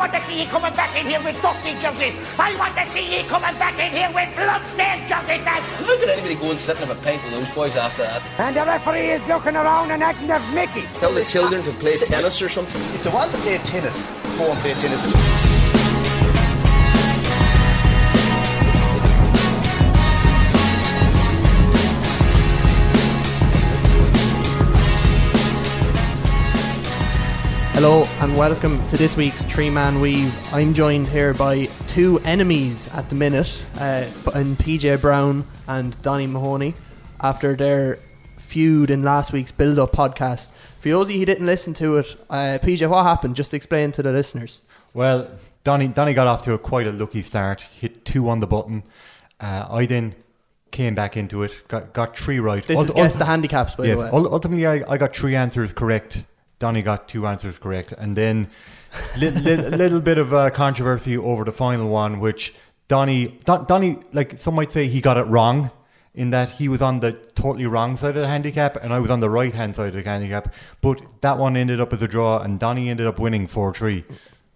want to see you coming back in here with dirty jerseys. I want to see you coming back in here with bloodstained jerseys now. How could anybody go and sit and have a pint with those boys after that? And the referee is looking around and acting of Mickey. Tell the children to play tennis or something. If they want to play tennis, go and play tennis. Hello and welcome to this week's Three Man Weave. I'm joined here by two enemies at the minute, uh, in PJ Browne and Donny Mahoney, after their feud in last week's Build Up podcast. For those of you who didn't listen to it, uh, PJ, what happened? Just explain to the listeners. Well, Donny, Donny got off to a quite a lucky start. Hit two on the button. Uh, I then came back into it. Got got three right. This Ul- is guess ul- the handicaps, by yeah, the way. ul- ultimately, I, I got three answers correct. Donny got two answers correct, and then li- li- little bit of uh, controversy over the final one, which Donny Don- Donny like some might say he got it wrong. In that he was on the totally wrong side of the handicap, and I was on the right hand side of the handicap. But that one ended up as a draw, and Donny ended up winning four three.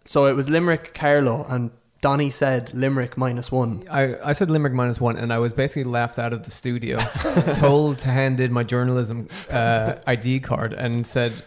So it was Limerick Carlow, and Donny said Limerick minus one. I, I said Limerick minus one, and I was basically laughed out of the studio, told to hand in my journalism uh, ID card, and said,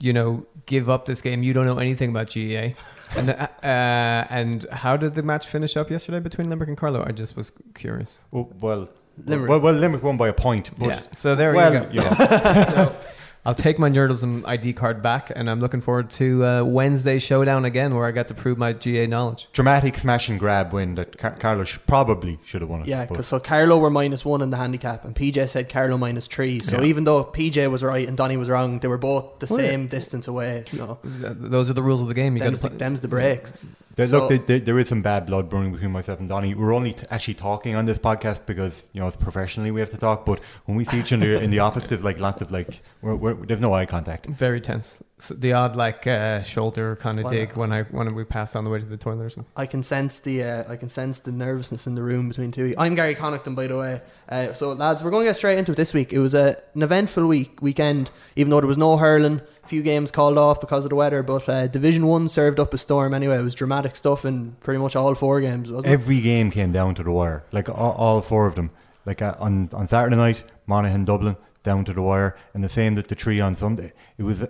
you know, give up this game. You don't know anything about GAA. And uh, and how did the match finish up yesterday between Limerick and Carlow? I just was curious. Well, well, Limerick. well, well, Limerick won by a point. But yeah. So there well, you go. yeah. so I'll take my journalism ID card back, and I'm looking forward to uh, Wednesday showdown again, where I get to prove my GAA knowledge. dramatic smash and grab win that Car- Carlos sh- probably should have won it. Yeah, because so Carlow were minus one in the handicap, and PJ said Carlow minus three. So Yeah. even though PJ was right and Donny was wrong, they were both the Oh, yeah. same distance away. So Those are the rules of the game. You got them's to the, them's the breaks. There- So- look, there, there, there is some bad blood brewing between myself and Donny. We're only t- actually talking on this podcast because you know it's professionally we have to talk. But when we see each other in the office, there's like lots of like we're, we're, there's no eye contact. Very tense. So the odd like uh, shoulder kind of Well, dig when I when we passed on the way to the toilet or something. I can sense the uh, I can sense the nervousness in the room between two. of you. I'm Gary Connaughton, by the way. Uh, so lads, we're going to get straight into it this week. It was a, an eventful week weekend, even though there was no hurling. Few games called off because of the weather, but uh, Division One served up a storm anyway. It was dramatic stuff in pretty much all four games, wasn't it? Every game came down to the wire, like all, all four of them. Like uh, on on Saturday night, Monaghan Dublin down to the wire, and the same that the three on Sunday. It was,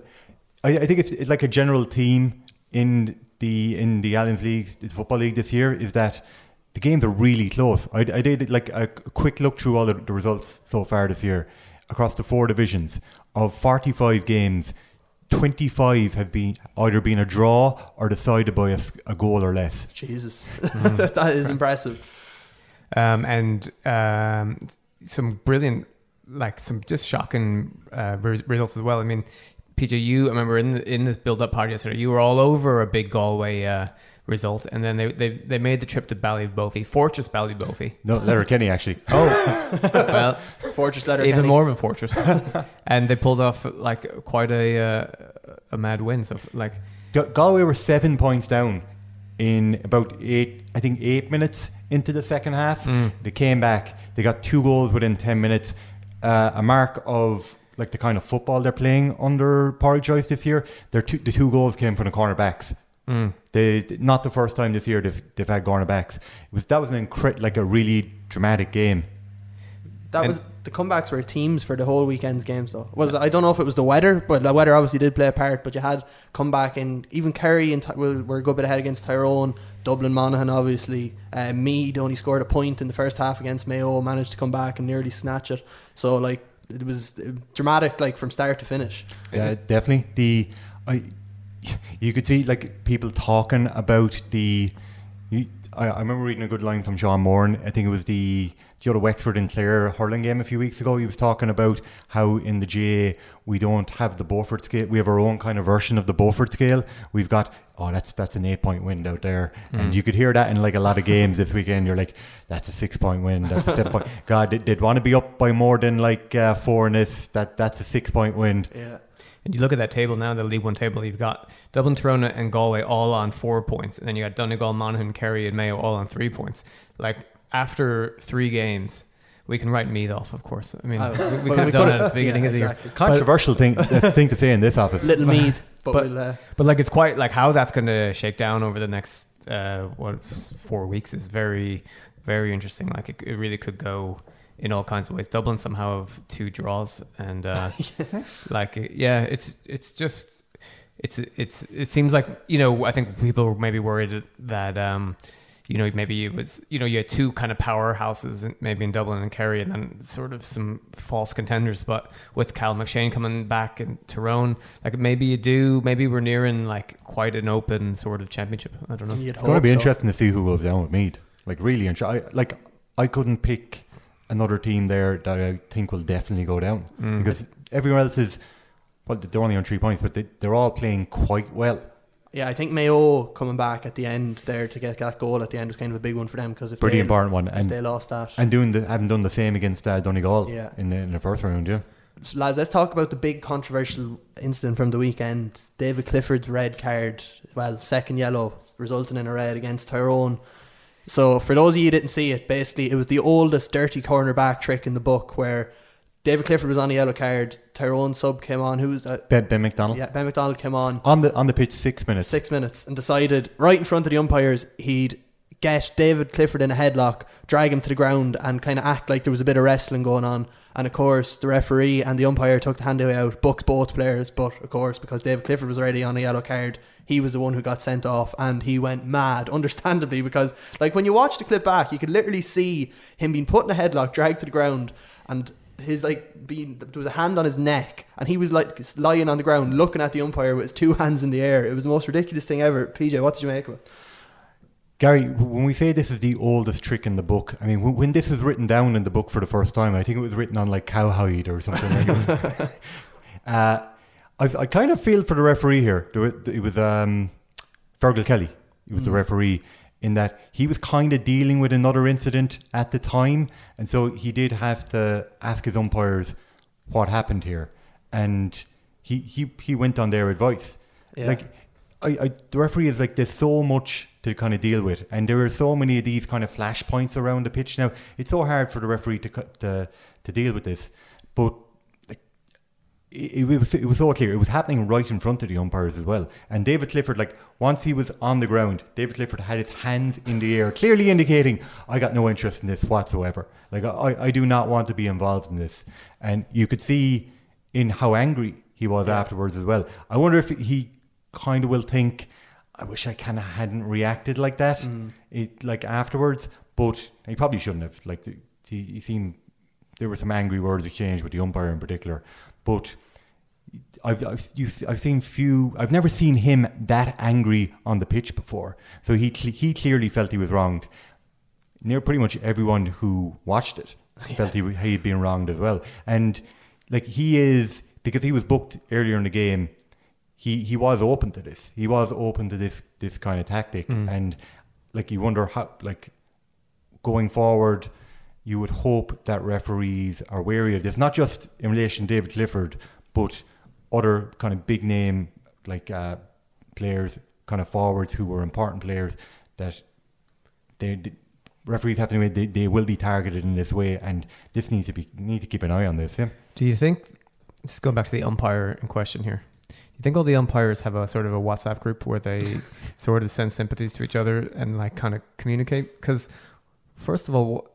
I, I think it's, it's like a general theme in the in the Allianz League, the football league this year, is that the games are really close. I, I did like a quick look through all the, the results so far this year across the four divisions. Of forty five games, 25 have been either been a draw or decided by a goal or less. Jesus, Mm. that is impressive. Um, and um, some brilliant, like some just shocking uh, res- results as well. I mean, PJ, you I remember in the, in this build up pod yesterday, you were all over a big Galway uh, result, and then they, they they made the trip to Ballybofey, Fortress Ballybofey. No, Letterkenny actually. Oh, well, Fortress letter. even more of a fortress, and they pulled off like quite a uh, a mad win. So like. Ga- Galway were seven points down in about eight, I think eight minutes into the second half. Mm. They came back. They got two goals within 10 minutes. Uh, a mark of like the kind of football they're playing under Pádraic Joyce this year. Their two, the two goals came from the cornerbacks. Mm. They not the first time this year they've, they've had cornerbacks. It was that was an incre- like a really dramatic game. That And- was the comebacks were teams for the whole weekend's games though. Was I don't know if it was the weather, but the weather obviously did play a part. But you had comeback and even Kerry and Ty- were, were a good bit ahead against Tyrone. Dublin Monaghan obviously. Uh, Meath only scored a point in the first half against Mayo. Managed to come back and nearly snatch it. So like it was dramatic, like from start to finish. Yeah, definitely. The I, you could see like people talking about the. You, I, I remember reading a good line from Sean Moran. I think it was the the other Wexford and Clare hurling game a few weeks ago. He was talking about how in the GAA we don't have the Beaufort scale. We have our own kind of version of the Beaufort scale. We've got oh that's that's an eight point win out there, and you could hear that in like a lot of games this weekend. You're like that's a six point win. That's a seven point. God, they'd, they'd want to be up by more than like uh, four in this. That that's a six point win. Yeah. And you look at that table now, the League One table, you've got Dublin, Tyrone, and Galway all on four points. And then you got Donegal, Monaghan, Kerry, and Mayo all on three points. Like, after three games, we can write Meath off, of course. I mean, Uh, we, we could have we done it at the beginning yeah, of the year. exactly. Controversial thing, thing to say in this office. Little Meath, but, but- we'll, uh, But like, it's quite like how that's going to shake down over the next uh, what four weeks is very, very interesting. Like, it, it really could go in all kinds of ways. Dublin somehow have two draws, and uh, like, yeah, it's it's just it's it's it seems like you know I think people were maybe worried that. Um, you know, maybe it was, you know, you had two kind of powerhouses, maybe in Dublin and Kerry, and then sort of some false contenders. But with Cathal McShane coming back and Tyrone, like maybe you do, maybe we're nearing like quite an open sort of championship. I don't know. you'd It's going to be so. interesting to see who goes down with Meath. Like really interesting. Like I couldn't pick another team there that I think will definitely go down Mm. because everyone else is. Well, they're only on three points, but they, they're all playing quite well. Yeah, I think Mayo coming back at the end there to get that goal at the end was kind of a big one for them because if Pretty they important one, if and they lost that. and doing the having done the same against uh, Donegal Yeah. in the in the first round. Yeah, So, lads, let's talk about the big controversial incident from the weekend. David Clifford's red card, well, second yellow, resulting in a red against Tyrone. So, for those of you who didn't see it, basically, it was the oldest dirty cornerback trick in the book where David Clifford was on a yellow card, Tyrone sub came on, who was that? Ben, ben McDonnell Yeah, Ben McDonnell came on on the on the pitch six minutes. six minutes and decided right in front of the umpires he'd get David Clifford in a headlock, drag him to the ground, and kind of act like there was a bit of wrestling going on. And of course, the referee and the umpire took the handaway out, booked both players. But of course, because David Clifford was already on a yellow card, he was the one who got sent off, and he went mad, understandably, because like when you watch the clip back, you could literally see him being put in a headlock, dragged to the ground, and his like being there was a hand on his neck and he was like lying on the ground looking at the umpire with his two hands in the air it was the most ridiculous thing ever pj what did you make of it Gary, when we say this is the oldest trick in the book, I mean, when this is written down in the book for the first time, I think it was written on like cowhide or something. like uh, I've, I kind of feel for the referee here. There was, it was um, Fergal Kelly. He was the referee in that he was kind of dealing with another incident at the time, and so he did have to ask his umpires what happened here, and he he he went on their advice. Yeah. Like I, I, the referee is like there's so much to kind of deal with, and there are so many of these kind of flashpoints around the pitch now. It's so hard for the referee to cut- to to deal with this, but it, it was it was so clear. It was happening right in front of the umpires as well. And David Clifford, like once he was on the ground, David Clifford had his hands in the air, clearly indicating, "I got no interest in this whatsoever. Like I, I do not want to be involved in this." And you could see in how angry he was afterwards as well. I wonder if he kind of will think, I wish I kind of hadn't reacted like that, mm. it like afterwards. But he probably shouldn't have. Like the, he, he seemed there were some angry words exchanged with the umpire in particular, but. I've I've, you, I've seen few. I've never seen him that angry on the pitch before. So he he clearly felt he was wronged. Near pretty much everyone who watched it felt he he had been wronged as well. And like he is because he was booked earlier in the game. He he was open to this. He was open to this this kind of tactic. And like you wonder how like going forward, you would hope that referees are wary of this, not just in relation to David Clifford, but other kind of big name like uh, players, kind of forwards who were important players that they, the referees have to know they, they will be targeted in this way, and this needs to be need to keep an eye on this. Yeah. Do you think, just going back to the umpire in question here, you think all the umpires have a sort of a WhatsApp group where they sort of send sympathies to each other and like kind of communicate? Because, first of all,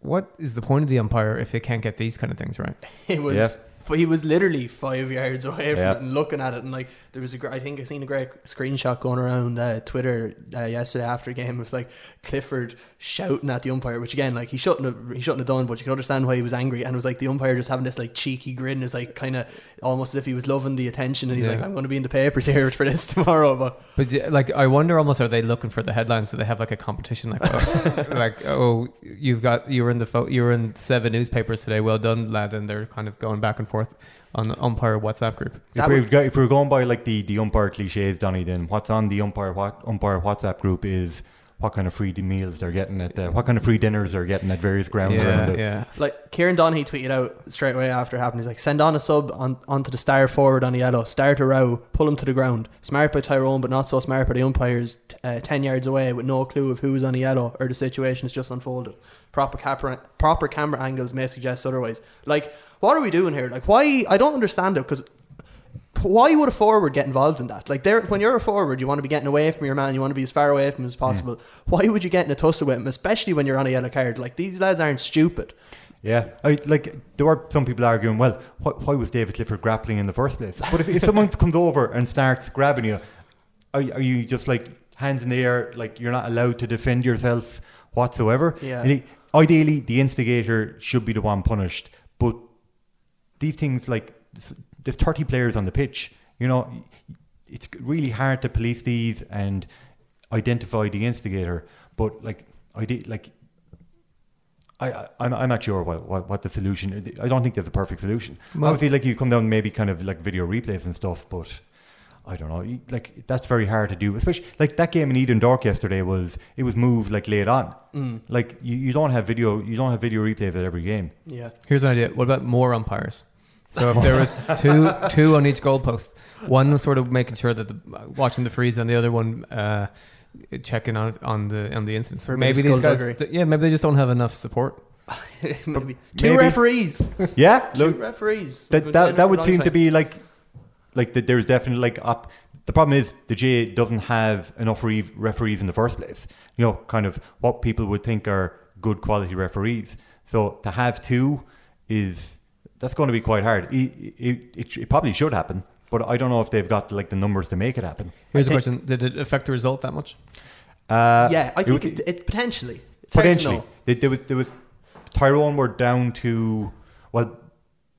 what is the point of the umpire if they can't get these kind of things right? It was Yeah. He was literally five yards away from Yeah. it and looking at it and like there was a I think I seen a great screenshot going around uh, Twitter uh, yesterday after the game. It was like Clifford shouting at the umpire, which again like he shouldn't have he shouldn't have done, but you can understand why he was angry. And it was like the umpire just having this like cheeky grin, is like kind of almost as if he was loving the attention. And he's Yeah. like, I'm going to be in the papers here for this tomorrow. But But like, I wonder almost are they looking for the headlines? Do they have like a competition? Like, oh, like oh, you've got you were in the fo- you were in seven newspapers today. Well done, lad. And they're kind of going back and forth on the umpire WhatsApp group. If That we've got, if we're going by like the, the umpire cliches, Donny, then what's on the umpire what umpire WhatsApp group is what kind of free meals they're getting at the what kind of free dinners they're getting at various grounds. around Yeah, the, yeah. Like Kieran Donaghy tweeted out straight away after it happened. He's like, send on a sub on onto the star forward on the yellow, start a row, pull him to the ground. Smart by Tyrone, but not so smart by the umpires. T- uh, ten yards away with no clue of who's on the yellow or the situation has just unfolded. Proper camera, proper camera angles may suggest otherwise. Like, what are we doing here? Like, why? I don't understand it because why would a forward get involved in that? Like, there, when you're a forward, you want to be getting away from your man. You want to be as far away from him as possible. Why would you get in a tussle with him, especially when you're on a yellow card? Like, these lads aren't stupid. Yeah, I, like there were some people arguing, well, why, why was David Clifford grappling in the first place? But if, if someone comes over and starts grabbing you, are, are you just like hands in the air, like you're not allowed to defend yourself whatsoever? Yeah. And it- ideally, the instigator should be the one punished, but these things like there's 30 players on the pitch. You know, it's really hard to police these and identify the instigator. But like, I did like. I, I, I'm, I'm not sure what, what, what the solution. I don't think there's a perfect solution. Well- Obviously, like you come down maybe kind of like video replays and stuff, but I don't know. Like that's very hard to do. Especially like that game in Edendork yesterday was it was moved like late on. Mm. Like you, you don't have video you don't have video replays at every game. Yeah. Here's an idea. What about more umpires? So if there was two two on each goalpost, one was sort of making sure that the watching the freeze, and the other one uh, checking on on the on the incidents. For a bit of maybe these guys, th- yeah, maybe they just don't have enough support. maybe. Two maybe. referees. Yeah, Two look, referees. that We've that, said that for a would long seem to time. be like like that there's definitely like up the problem is the J doesn't have enough re- referees in the first place you know kind of what people would think are good quality referees so to have two is that's going to be quite hard. It, it, it, it probably should happen but I don't know if they've got like the numbers to make it happen. Here's I a think- question: Did it affect the result that much? uh, Yeah, I it think was- it, it potentially. It's potentially. know. there, there was there was Tyrone were down to well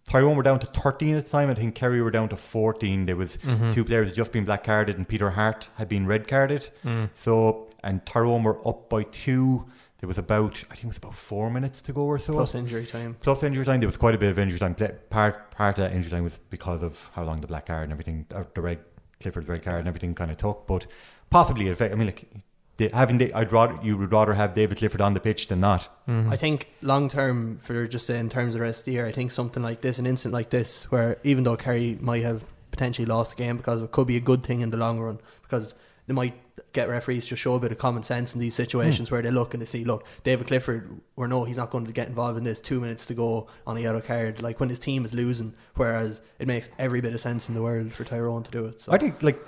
Tyrone were down to 13 at the time. I think Kerry were down to 14 there was two players had just been black carded and Peter Harte had been red carded so and Tyrone were up by two there was about I think it was about four minutes to go or so. Plus injury time. Plus injury time. There was quite a bit of injury time. Pla- part, part of that injury time was because of how long the black card and everything or the red Clifford's red card and everything kind of took but possibly it affect I mean like the, having the, I'd rather you would rather have David Clifford on the pitch than not. Mm-hmm. I think long term, for just say in terms of the rest of the year, I think something like this, an incident like this, where even though Kerry might have potentially lost the game because it could be a good thing in the long run because they might get referees to show a bit of common sense in these situations hmm. where they look and they see, look, David Clifford, or no, he's not going to get involved in this. Two minutes to go on a yellow card, like when his team is losing, whereas it makes every bit of sense in the world for Tyrone to do it. So I think like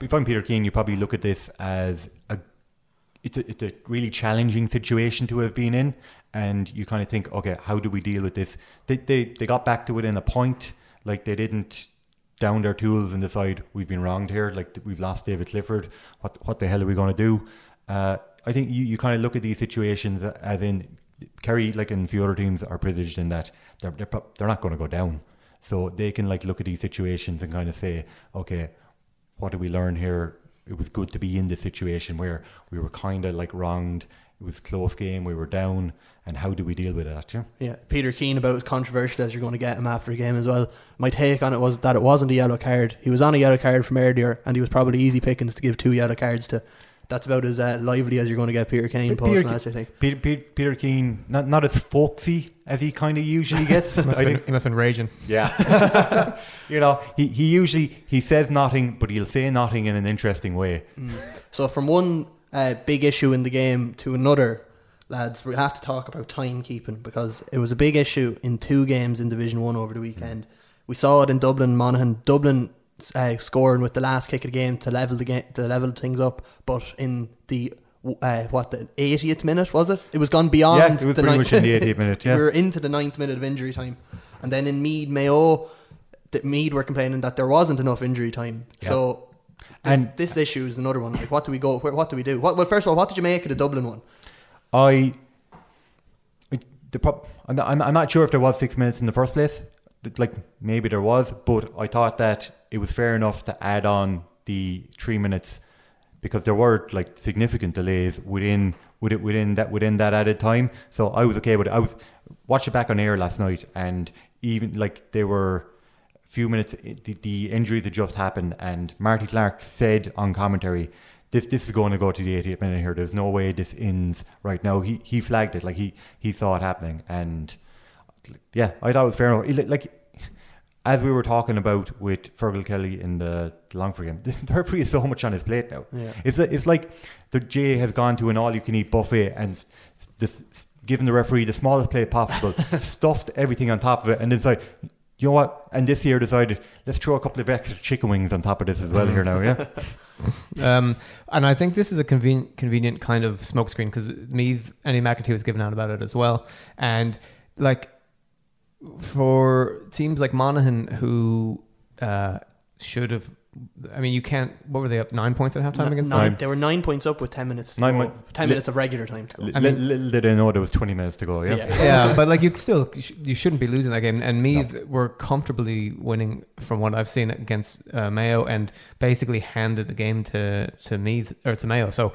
if I'm Peter Keane, you probably look at this as a it's a it's a really challenging situation to have been in, and you kind of think, okay, how do we deal with this? They they they got back to within a point, like they didn't down their tools and decide we've been wronged here, like we've lost David Clifford. What what the hell are we going to do? Uh, I think you, you kind of look at these situations as in Kerry, like a few other teams, are privileged in that they're they're, they're not going to go down, so they can like look at these situations and kind of say, okay, what did we learn here? It was good to be in the situation where we were kind of like wronged. It was close game. We were down, and how do we deal with that? Yeah? Yeah, Peter Keane about as controversial as you're going to get him after a game as well. My take on it was that it wasn't a yellow card. He was on a yellow card from earlier, and he was probably easy pickings to give two yellow cards to. That's about as uh, lively as you're going to get Peter Keane But post match. I think. Peter, Peter, Peter Keane, not not as folksy as he kind of usually gets. He must, I have been, he must have been raging. yeah, you know, he, he usually he says nothing, but he'll say nothing in an interesting way. So from one uh, big issue in the game to another, lads, we have to talk about timekeeping because it was a big issue in two games in Division One over the weekend. We saw it in Dublin, Monaghan. Dublin uh, scoring with the last kick of the game to level the game, to level things up, but in the uh, what the 80th minute was it? It was gone beyond. Yeah, it was the pretty much in the 80th minute, yeah. we were into the ninth minute of injury time, and then in Meath Mayo, that Meath were complaining that there wasn't enough injury time. So this, And- this issue is another one. Like, what do we go? What do we do? What, well, first of all, what did you make of the Dublin one? I, the prob- I'm, not, I'm, I'm not sure if there was six minutes in the first place. Like maybe there was, but I thought that it was fair enough to add on the three minutes because there were like significant delays within within within that within that added time. So I was okay with it. I was watched it back on air last night, and even like there were a few minutes. The, the injuries had just happened, and Marty Clark said on commentary this this is going to go to the 88th minute here. There's no way this ends right now. He he flagged it like he he saw it happening, and yeah, I thought it was fair enough. Like as we were talking about with Fergal Kelly in the Longford game, the referee has so much on his plate now. Yeah. It's it's like the J has gone to an all-you-can-eat buffet and this, given the referee the smallest plate possible, stuffed everything on top of it, and it's like. You know what? And this year decided let's throw a couple of extra chicken wings on top of this as well here now, yeah. Um, and I think this is a convenient, convenient kind of smokescreen because me, Andy McEntee was given out about it as well. And like for teams like Monaghan who uh, should have, I mean, you can't. What were they up nine points at halftime N- against? nine, Nine. They were nine points up with ten minutes. To Nine go. mi- ten li- minutes of regular time. To go. Li- I mean- little did I know there was 20 minutes to go, yeah. Yeah. yeah, but like you still you, shouldn't be losing that game. And Meath were comfortably winning from what I've seen against uh, Mayo, and basically handed the game to to Meath or to Mayo. So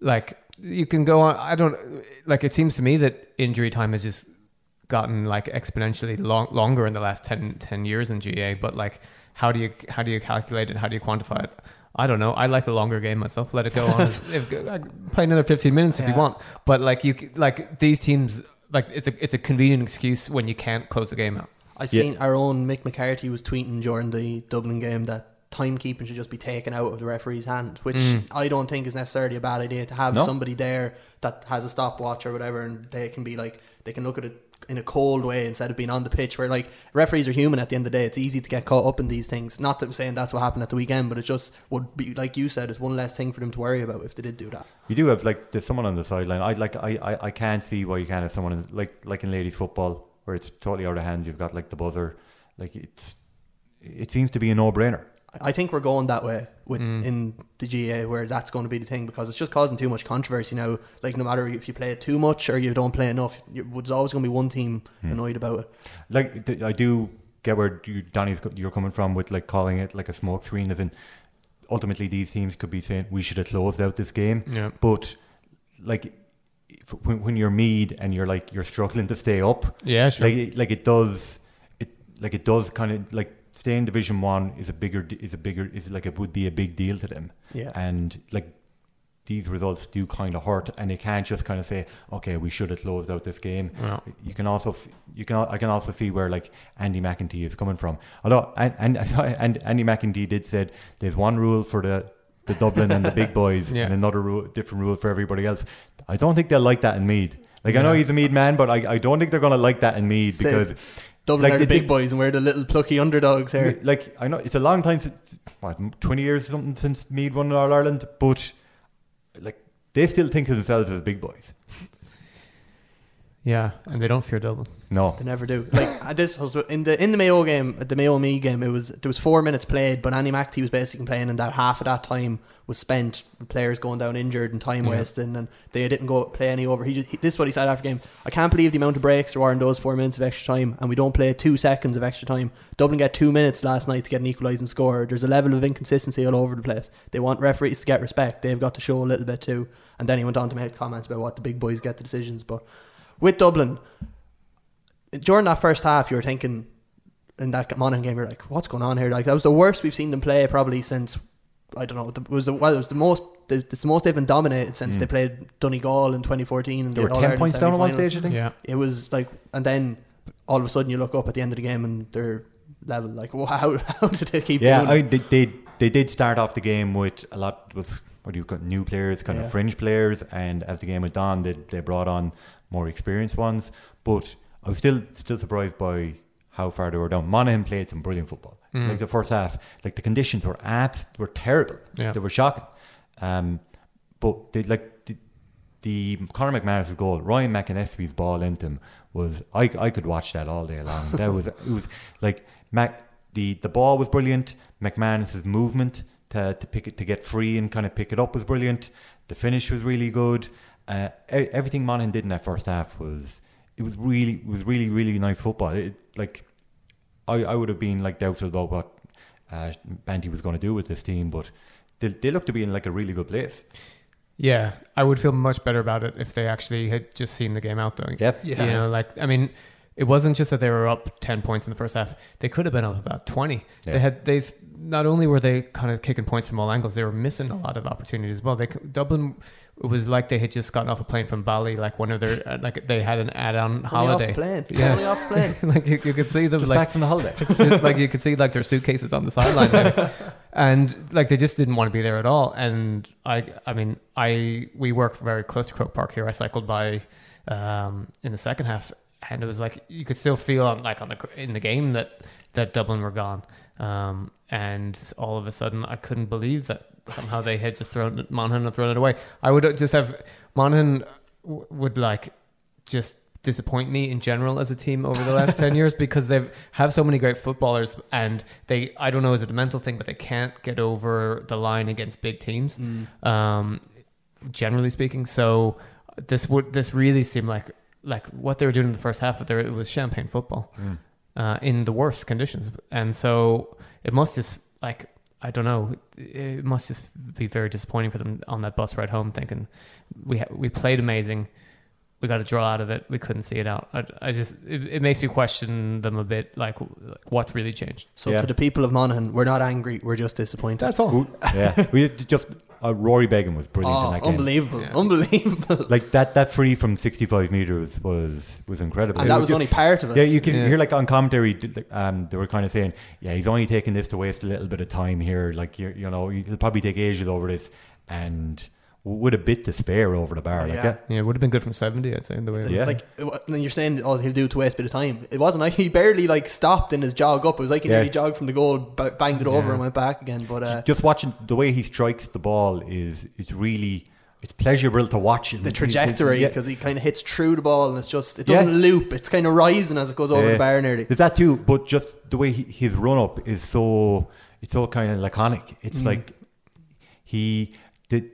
like you can go on. I don't like. It seems to me that injury time has just gotten like exponentially long, longer in the last 10, 10 years in GAA. But like, how do you how do you calculate it? How do you quantify it? I don't know. I like the longer game myself. Let it go on. if, uh, play another fifteen minutes if you want. But like you, like these teams, like it's a it's a convenient excuse when you can't close the game out. I seen our own Mick McCarthy was tweeting during the Dublin game that timekeeping should just be taken out of the referee's hand, which I don't think is necessarily a bad idea to have No. somebody there that has a stopwatch or whatever, and they can be like they can look at it in a cold way instead of being on the pitch. Where like referees are human at the end of the day, it's easy to get caught up in these things. Not that I'm saying that's what happened at the weekend, but it just would be like you said, it's one less thing for them to worry about if they did do that. You do have like there's someone on the sideline. I like I, I, I can't see why you can't have someone in, like like in ladies football where it's totally out of hands. You've got like the buzzer. Like it's it seems to be a no brainer. I think we're going that way with mm. in the GAA where that's going to be the thing because it's just causing too much controversy now. Like no matter if you play it too much or you don't play enough, you, there's always going to be one team mm. annoyed about it. Like th- I do get where you, Donny's co- you're coming from with like calling it like a smoke screen. As in, ultimately these teams could be saying we should have closed out this game. Yeah. But like if, when, when you're Meath and you're like you're struggling to stay up. Yeah, sure. Like like it does it like it does kind of like staying in Division One is a bigger is a bigger is like it would be a big deal to them. Yeah. And like these results do kind of hurt, and they can't just kind of say, okay, we should have closed out this game. Yeah. You can also you can I can also see where like Andy McEntee is coming from. Although and and, and Andy McEntee did said there's one rule for the the Dublin and the big boys, Yeah. and another rule, different rule for everybody else. I don't think they'll like that in Meath. Like I know he's a Meath man, but I, I don't think they're gonna like that in Meath Say- because Dublin like are the big did- boys and we're the little plucky underdogs here. like I know it's a long time since what twenty years or something since Meath won in All Ireland, but like they still think of themselves as big boys. Yeah, and they don't fear Dublin. No, They never do. Like this was in the in the Mayo game, the Mayo me game. It was there was four minutes played, but Andy McEntee was basically playing, and that half of that time was spent players going down injured and time Yeah. wasting, and they didn't go play any over. He, just, he this is what he said after game. I can't believe the amount of breaks there were in those four minutes of extra time, and we don't play two seconds of extra time. Dublin get two minutes last night to get an equalising score. There's a level of inconsistency all over the place. They want referees to get respect. They've got to show a little bit too. And then he went on to make comments about what the big boys get the decisions, but. With Dublin, during that first half, you were thinking in that Monaghan game, you're like, what's going on here? Like that was the worst we've seen them play probably since I don't know. It was the well, it was the most. the- It's the most they've been dominated since hmm. they played Donegal in 2014. And they were the ten All-Ireland points down at one stage. I think. Yeah, It was like, and then all of a sudden you look up at the end of the game and they're level. Like, wow, how, how did they keep Yeah, doing? I, it? they, they they did start off the game with a lot with what do you got new players, kind Yeah. of fringe players, and as the game went on, they they brought on more experienced ones. But I was still still surprised by how far they were down. Monaghan played some brilliant football. Like the first half, like the conditions were abs were terrible. Yeah. They were shocking. Um, but they like the, the Conor McManus' goal, Ryan McAnespie's ball into him was I I could watch that all day long. That was it was like Mac the the ball was brilliant. McManus's movement to to pick it to get free and kind of pick it up was brilliant. The finish was really good. Uh, e- everything Monaghan did in that first half was it was really it was really really nice football. It, like I, I would have been like doubtful about what uh, Banty was going to do with this team, but they, they look to be in like a really good place. yeah. I would feel much better about it if they actually had just seen the game out, though. Yep. You know, like I mean, it wasn't just that they were up ten points in the first half; they could have been up about twenty. Yeah. They had they not only were they kind of kicking points from all angles, they were missing a lot of opportunities as well. They Dublin it was like they had just gotten off a plane from Bali, like one of their uh, like they had an add-on holiday. off the plane. Yeah. Only off the plane. like you, you could see them Just like back from the holiday. just like you could see like their suitcases on the sideline there. and like they just didn't want to be there at all and i i mean i we work very close to croke park here i cycled by um in the second half and it was like you could still feel on like on the in the game that that dublin were gone um and all of a sudden i couldn't believe that somehow they had just thrown monaghan had thrown it away. I would just have monaghan w- would like just disappoint me in general as a team over the last 10 years because they have so many great footballers and they I don't know is it a mental thing but they can't get over the line against big teams um, generally speaking. So this would this really seemed like like what they were doing in the first half of there it was champagne football uh, in the worst conditions and so it must just like I don't know. It must just be very disappointing for them on that bus ride home, thinking we ha- we played amazing, we got a draw out of it. We couldn't see it out. I, I just it, it makes me question them a bit, like, like what's really changed. So Yeah. to the people of Monaghan, we're not angry. We're just disappointed. That's all. yeah, we just uh, Rory Beggan was brilliant in oh, that game. unbelievable, Yeah. unbelievable. Like that, that free from sixty-five meters was was incredible. and It that was ju- only part of it. Yeah, you can Yeah. hear like on commentary, um, they were kind of saying, "Yeah, he's only taking this to waste a little bit of time here. Like you, you know, he'll probably take ages over this, and with a bit to spare over the bar. Oh, like, yeah. yeah. Yeah, it would have been good from seventy. I'd say in the way. Yeah. Like, then you're saying, oh, he'll do it to waste a bit of time. It wasn't like he barely like stopped in his jog up. It was like he Yeah. nearly jogged from the goal, banged it over, and went back again. But uh, Just watching the way he strikes the ball is is really it's pleasurable to watch. the trajectory, Yeah. because he kind of hits through the ball, and it's just it doesn't loop. It's kind of rising as it goes over Yeah. the bar nearly. There's that too, but just the way he, his run up is so it's so kind of laconic. It's Mm. like he did.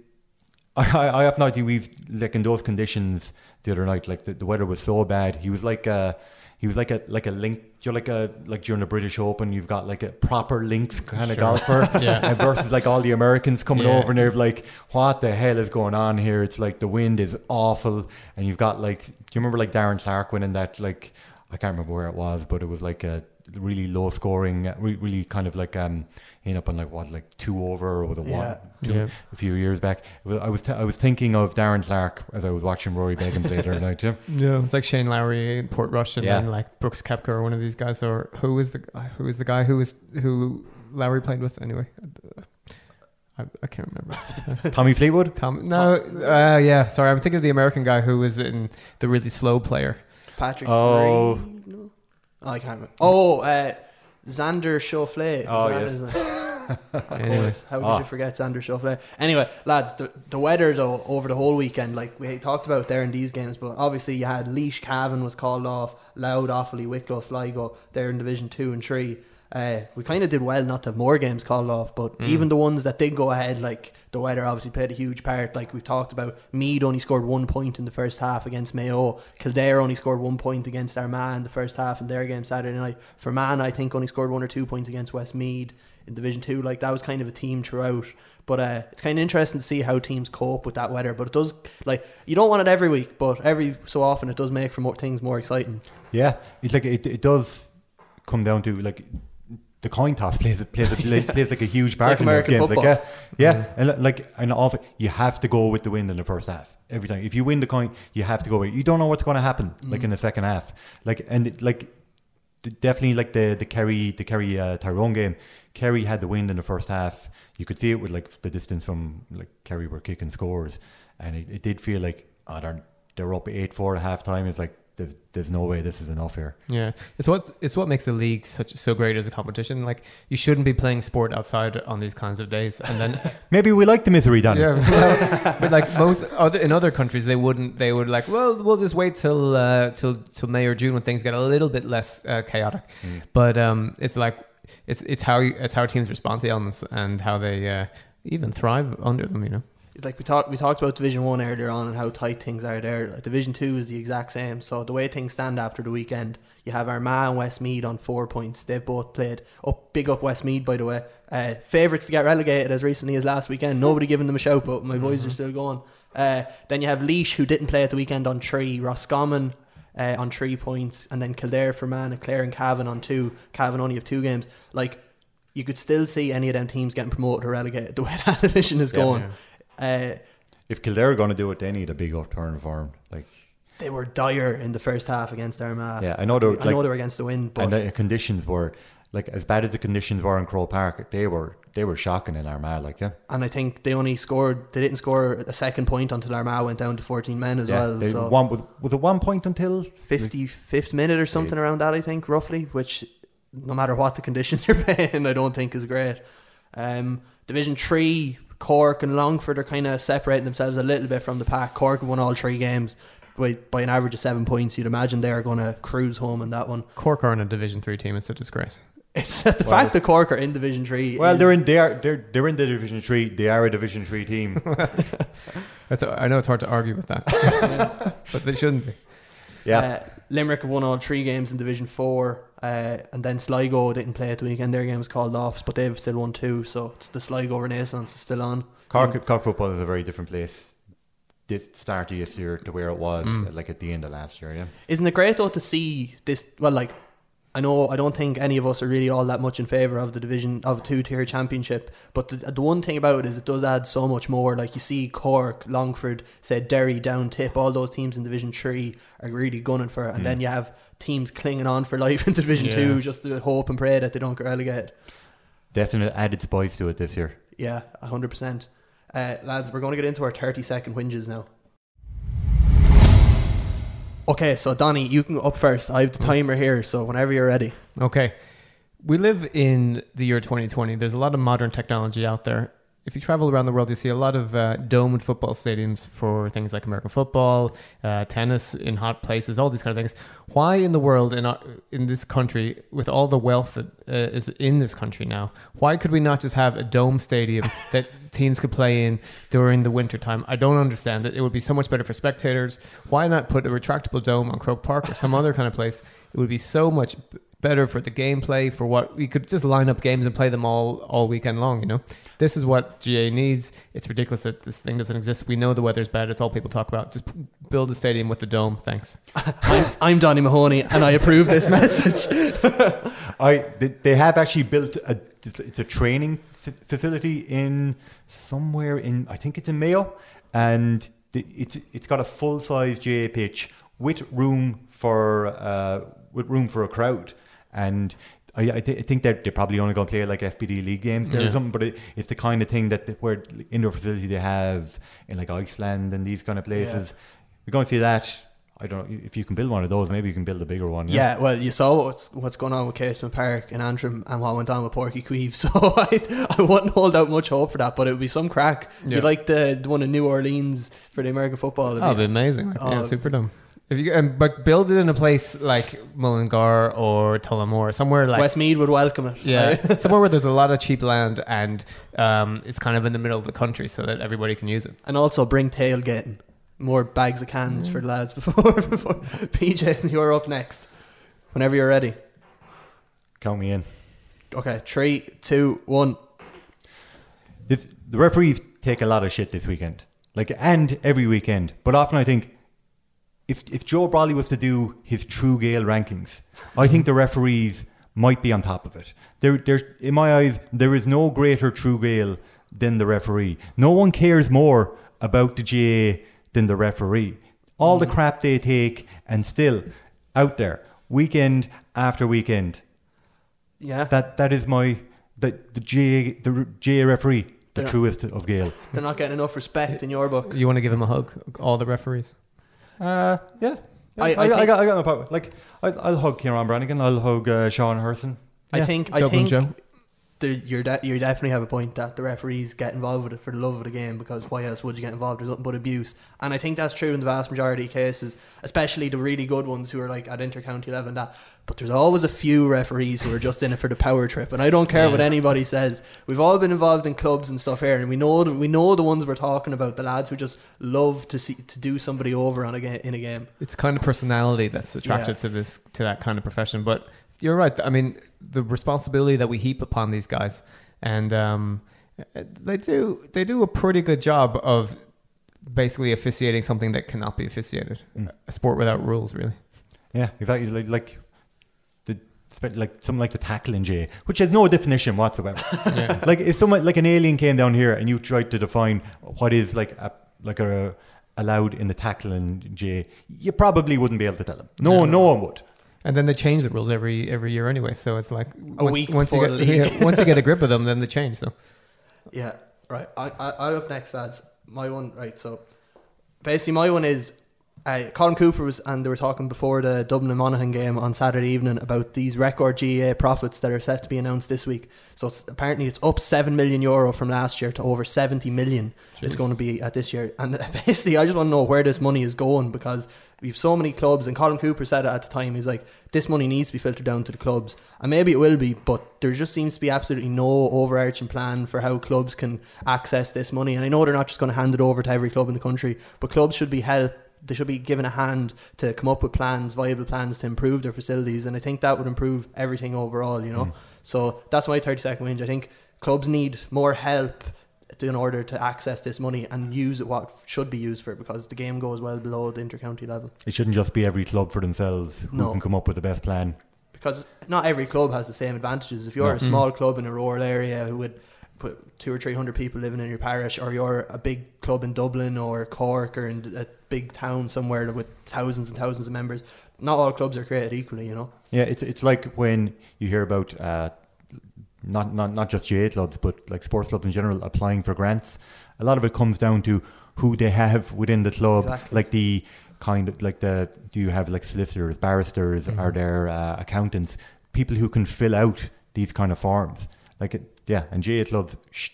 I, I have no idea. We've like in those conditions the other night, like the, the weather was so bad. He was like a he was like a like a link. You're like a like during the British Open, you've got like a proper links kind of golfer, Yeah. versus like all the Americans coming Yeah. over and they're like, what the hell is going on here? It's like the wind is awful, and you've got like, do you remember like Darren Clarke winning that like I can't remember where it was, but it was like a really low scoring, uh, re- really kind of like um, end up on like what like two over or with a Yeah. one two- Yeah. a few years back. Well, I was t- I was thinking of Darren Clarke as I was watching Rory Beggan play the other night. Yeah, Yeah, it's like Shane Lowry in Portrush, and Yeah. then like Brooks Koepka or one of these guys, or who was the who was the guy who was who Lowry played with anyway. I, I can't remember. Tommy Fleetwood. Tom, no, uh, yeah, sorry, I'm thinking of the American guy who was in the really slow player. Patrick. Oh. Reed, no? Oh, I can't remember. Oh, uh, Xander Schauffele. Oh, Is yes. his name? Anyways, How did Ah. you forget Xander Schauffele? Anyway, lads, the, the weather though over the whole weekend, like we talked about there in these games, but obviously you had Laois Cavan was called off, Louth, Offaly, Wicklow, Sligo, there in Division Two and Three. Uh, we kind of did well not to have more games called off, but even the ones that did go ahead, like the weather obviously played a huge part. Like we've talked about, Meath only scored one point in the first half against Mayo. Kildare only scored one point against Armagh in the first half in their game Saturday night. Fermanagh, I think, only scored one or two points against Westmeath in Division Two. Like that was kind of a team throughout. But uh, it's kind of interesting to see how teams cope with that weather. But it does, like, you don't want it every week, but every so often it does make for more things more exciting. Yeah, it's like it, it does come down to like the coin toss plays a- plays plays like a huge part like in those American games. football. Like, yeah, yeah, and like and also you have to go with the wind in the first half every time. If you win the coin, you have to go with. it. You don't know what's going to happen like in the second half. Like and it, like definitely like the the Kerry the Kerry uh, Tyrone game. Kerry had the wind in the first half. You could see it with like the distance from like Kerry were kicking scores, and it, it did feel like oh they're they're up eight four at half time. It's like there's, there's no way this is enough here. yeah, it's what it's what makes the league such so great as a competition. Like you shouldn't be playing sport outside on these kinds of days, and then Maybe we like the misery, Danny. Yeah, well, but like most other in other countries, they wouldn't. They would like, well, we'll just wait till uh, till till May or June when things get a little bit less uh, chaotic. But um, it's like it's it's how it's how teams respond to elements and how they uh, even thrive under them. You know. Like we talked we talked about Division One earlier on and how tight things are there. Like Division Two is the exact same. So the way things stand after the weekend, you have Armagh and Westmeath on four points. They've both played up. Big up Westmeath, by the way. Uh, Favourites to get relegated as recently as last weekend. Nobody giving them a shout, but my boys are still going. Uh, then you have Laois, who didn't play at the weekend on three. Roscommon, uh, on three points, and then Kildare, Fermanagh, Clare, and Cavan on two. Cavan only have two games. Like you could still see any of them teams getting promoted or relegated the way that division is going. Uh, If Kildare are going to do it, they need a big upturn form. Like, they were dire in the first half against Armagh. yeah, I know they were, I like, know they were against the wind, but and the conditions were like as bad as the conditions were in Croke Park. They were they were shocking in Armagh. Like, yeah, and I think they only scored. They didn't score a second point until Armagh went down to fourteen men as yeah. well. they so won with, with a one point until fifty fifth minute or something around that, I think roughly. Which, no matter what the conditions you're playing, I don't think is great. Um, Division three, Cork and Longford are kind of separating themselves a little bit from the pack. Cork have won all three games by by an average of seven points. You'd imagine they're going to cruise home in that one. Cork are in a Division Three team. It's a disgrace. It's the fact that Cork are in Division three. Well, is- they're in they are they're they're in the Division Three. They are a Division Three team. That's I know it's hard to argue with that, but they shouldn't be. Yeah, Uh, Limerick have won all three games in Division Four, uh, and then Sligo didn't play at the weekend. Their game was called off, but they've still won two. So it's the Sligo Renaissance is still on. Cork Cork football is a very different place. This start of this year to where it was like at the end of last year. Yeah, Isn't it great though to see this? Well, like I know I don't think any of us are really all that much in favour of the division of a two tier championship, but the, the one thing about it is it does add so much more. Like you see Cork, Longford, said Derry, Down Tipp, all those teams in Division Three are really gunning for it, and then you have teams clinging on for life in Division Yeah. Two just to hope and pray that they don't get relegated. definite added spice to it this year. Yeah, hundred percent. Uh, lads, we're going to get into our thirty second whinges now. Okay, so Donny, you can go up first. I have the mm. timer here, so whenever you're ready. Okay. We live in the year 2020. There's a lot of modern technology out there. If you travel around the world, you see a lot of uh, domed football stadiums for things like American football, uh, tennis in hot places, all these kind of things. Why in the world, in, our, in this country, with all the wealth that uh, is in this country now, why could we not just have a dome stadium that teams could play in during the winter time? I don't understand it. It would be so much better for spectators. Why not put a retractable dome on Croke Park or some other kind of place? It would be so much better for the gameplay for what we could just line up games and play them all all weekend long you know? This is what GAA needs. It's ridiculous that this thing doesn't exist. We know the weather's bad. It's all people talk about. Just p- build a stadium with the dome. Thanks. I'm, I'm Donny Mahoney, and I approve this message. I they, they have actually built a it's it's a training f- facility in somewhere in I think it's in Mayo, and the, it's it's got a full size GAA pitch with room for uh, with room for a crowd, and. I, I, th- I think they're, they're probably only going to play like FBD league games there or something, but it, it's the kind of thing that the, where indoor facility they have in like Iceland and these kind of places. We're going to see that. I don't know if you can build one of those. Maybe you can build a bigger one. Yeah, well, you saw what's what's going on with Casement Park and Antrim and what went on with Páirc Uí Chaoimh, so I, I wouldn't hold out much hope for that, but it would be some crack. Yeah. You like the, the one in New Orleans for the American football? it'd oh be- it'd be amazing like, yeah Oh, super dome if you um, but build it in a place like Mullingar or Tullamore somewhere like Westmeath would welcome it. Yeah, right? somewhere where there's a lot of cheap land and um, it's kind of in the middle of the country so that everybody can use it. and also bring tailgating. More bags of cans for the lads before, before PJ, you're up next. Whenever you're ready. Count me in. Okay, three, two, one. This, the referees take a lot of shit this weekend, like and every weekend. But often I think if if Joe Brolly was to do his True Gael rankings, I think the referees might be on top of it. There, there's in my eyes, there is no greater True Gael than the referee. No one cares more about the GAA than the referee. All the mm. crap they take, and still out there, weekend after weekend. Yeah, That that is my the the GAA the GAA referee, the Yeah. truest of Gael. they're not getting enough respect in your book. You want to give them a hug, all the referees? Uh, yeah. Yeah, I- I, I I, got, I got no problem. Like, I, I'll hug Ciarán Branagan. I'll hug uh, Seán Hurson. I Yeah, think I Dublin think Joe. You're de- you definitely have a point that the referees get involved with it for the love of the game because why else would you get involved? There's nothing but abuse, and I think that's true in the vast majority of cases, especially the really good ones who are like at intercounty level. And that, but there's always a few referees who are just in it for the power trip, and I don't care what anybody says. We've all been involved in clubs and stuff here, and we know the, we know the ones we're talking about. The lads who just love to see to do somebody over on a game in a game. It's kind of personality that's attracted Yeah. to this to that kind of profession. But you're right. I mean, the responsibility that we heap upon these guys, and um, they do they do a pretty good job of basically officiating something that cannot be officiated. A sport without rules, really. Yeah, exactly. Like, like the like something like the tackling J, which has no definition whatsoever. Yeah. like if someone like an alien came down here and you tried to define what is like a like a allowed in the tackling J, you probably wouldn't be able to tell them. No, no one would. And then they change the rules every every year anyway. So it's like A once, week once you get yeah, once you get a grip of them, then they change. So Yeah, right. I, I, I up next, lads. My one, right. So basically, my one is uh, Colin Cooper was, and they were talking before the Dublin and Monaghan game on Saturday evening about these record GAA profits that are set to be announced this week. So it's, apparently, it's up seven million euro from last year to over seventy million. It's going to be at this year, and basically, I just want to know where this money is going because we've so many clubs. And Colin Cooper said it at the time. He's like, this money needs to be filtered down to the clubs, and maybe it will be, but there just seems to be absolutely no overarching plan for how clubs can access this money. And I know they're not just going to hand it over to every club in the country, but clubs should be helped they should be given a hand to come up with plans, viable plans to improve their facilities, and I think that would improve everything overall. You know, mm. so that's my thirty second whinge. I think clubs need more help in order to access this money and use it what should be used for, because the game goes well below the intercounty level. It shouldn't just be every club for themselves who No. can come up with the best plan. because not every club has the same advantages. If you're No. a small mm. club in a rural area who would put two or three hundred people living in your parish, or you're a big club in Dublin or Cork or in a big town somewhere with thousands and thousands of members, not all clubs are created equally. You know. Yeah, it's it's like when you hear about uh, not not not just GAA clubs, but like sports clubs in general applying for grants. A lot of it comes down to who they have within the club, Exactly. like the kind of like the do you have like solicitors, barristers, are there uh, accountants, people who can fill out these kind of forms. Like it, yeah, and GAA clubs, sh-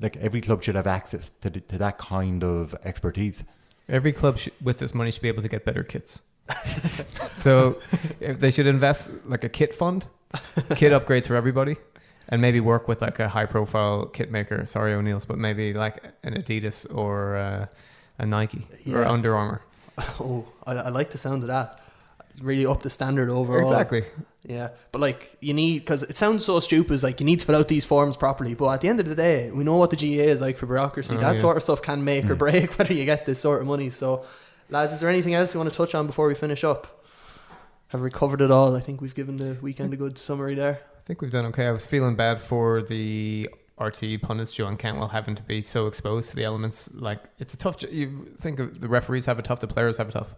like every club should have access to the, to that kind of expertise. every club sh- with this money should be able to get better kits. so if they should invest like a kit fund, kit upgrades for everybody, and maybe work with like a high profile kit maker. Sorry, O'Neill's, but maybe like an Adidas or uh, a Nike or Under Armour. Oh, I, I like the sound of that. Really up the standard overall. Exactly. Yeah, but like you need because it sounds so stupid. It's like you need to fill out these forms properly. But at the end of the day, we know what the GAA is like for bureaucracy. Oh, that yeah. sort of stuff can make or hmm. break whether you get this sort of money. So, lads, is there anything else you want to touch on before we finish up? Have we covered it all? I think we've given the weekend a good summary there. I think we've done okay. I was feeling bad for the RTE pundits, Joe and Cantwell, having to be so exposed to the elements. Like it's a tough. You think of the referees have it tough, the players have it tough.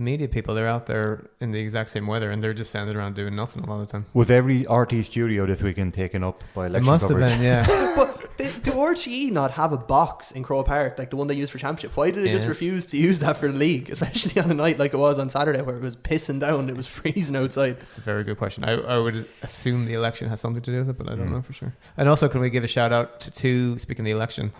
The media people, they're out there in the exact same weather, and they're just standing around doing nothing a lot of the time. Was every RTE studio this weekend taken up by It election must coverage? have been, yeah. But do, do RTE not have a box in Croke Park like the one they use for championship? Why did they just refuse to use that for the league, especially on a night like it was on Saturday where it was pissing down, it was freezing outside? It's a very good question. I, I would assume the election has something to do with it, but I don't know for sure. And also, can we give a shout out to, to speaking of the election?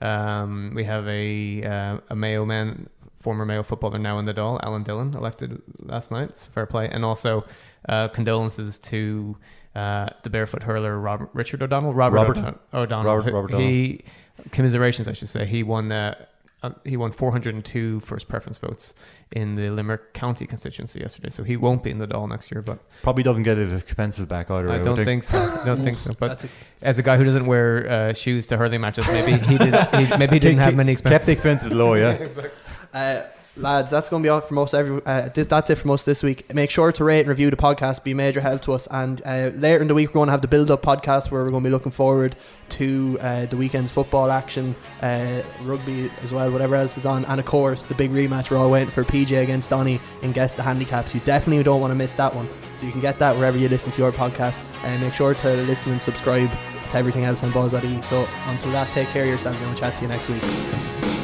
Um, we have a uh, a Mayo man, former Mayo footballer now in the Dáil, Alan Dillon, elected last night. It's fair play, and also uh, condolences to uh, the barefoot hurler Robert, Richard O'Donnell. Robert, Robert. O'Donnell. O'Donnell. Robert- Robert he commiserations, I should say. He won. Uh, uh, he won 402 first preference votes in the Limerick County constituency yesterday, so he won't be in the Dáil next year. But Probably doesn't get his expenses back either. I don't think so. Don't think so. But a, as a guy who doesn't wear uh, shoes to hurling matches, maybe he did. He, maybe he didn't have many Kept the expenses. expenses low, yeah. Uh, lads, that's going to be all from us. Every uh, this, that's it from us this week. Make sure to rate and review the podcast. Be a major help to us. And uh, later in the week, we're going to have the build up podcast where we're going to be looking forward to uh, the weekend's football action, uh, rugby as well, whatever else is on, and of course the big rematch. We're all waiting for PJ against Donny and guess the handicaps. You definitely don't want to miss that one. So you can get that wherever you listen to your podcast. And make sure to listen and subscribe to everything else on Buzz.e. So until that, take care of yourself and we'll chat to you next week.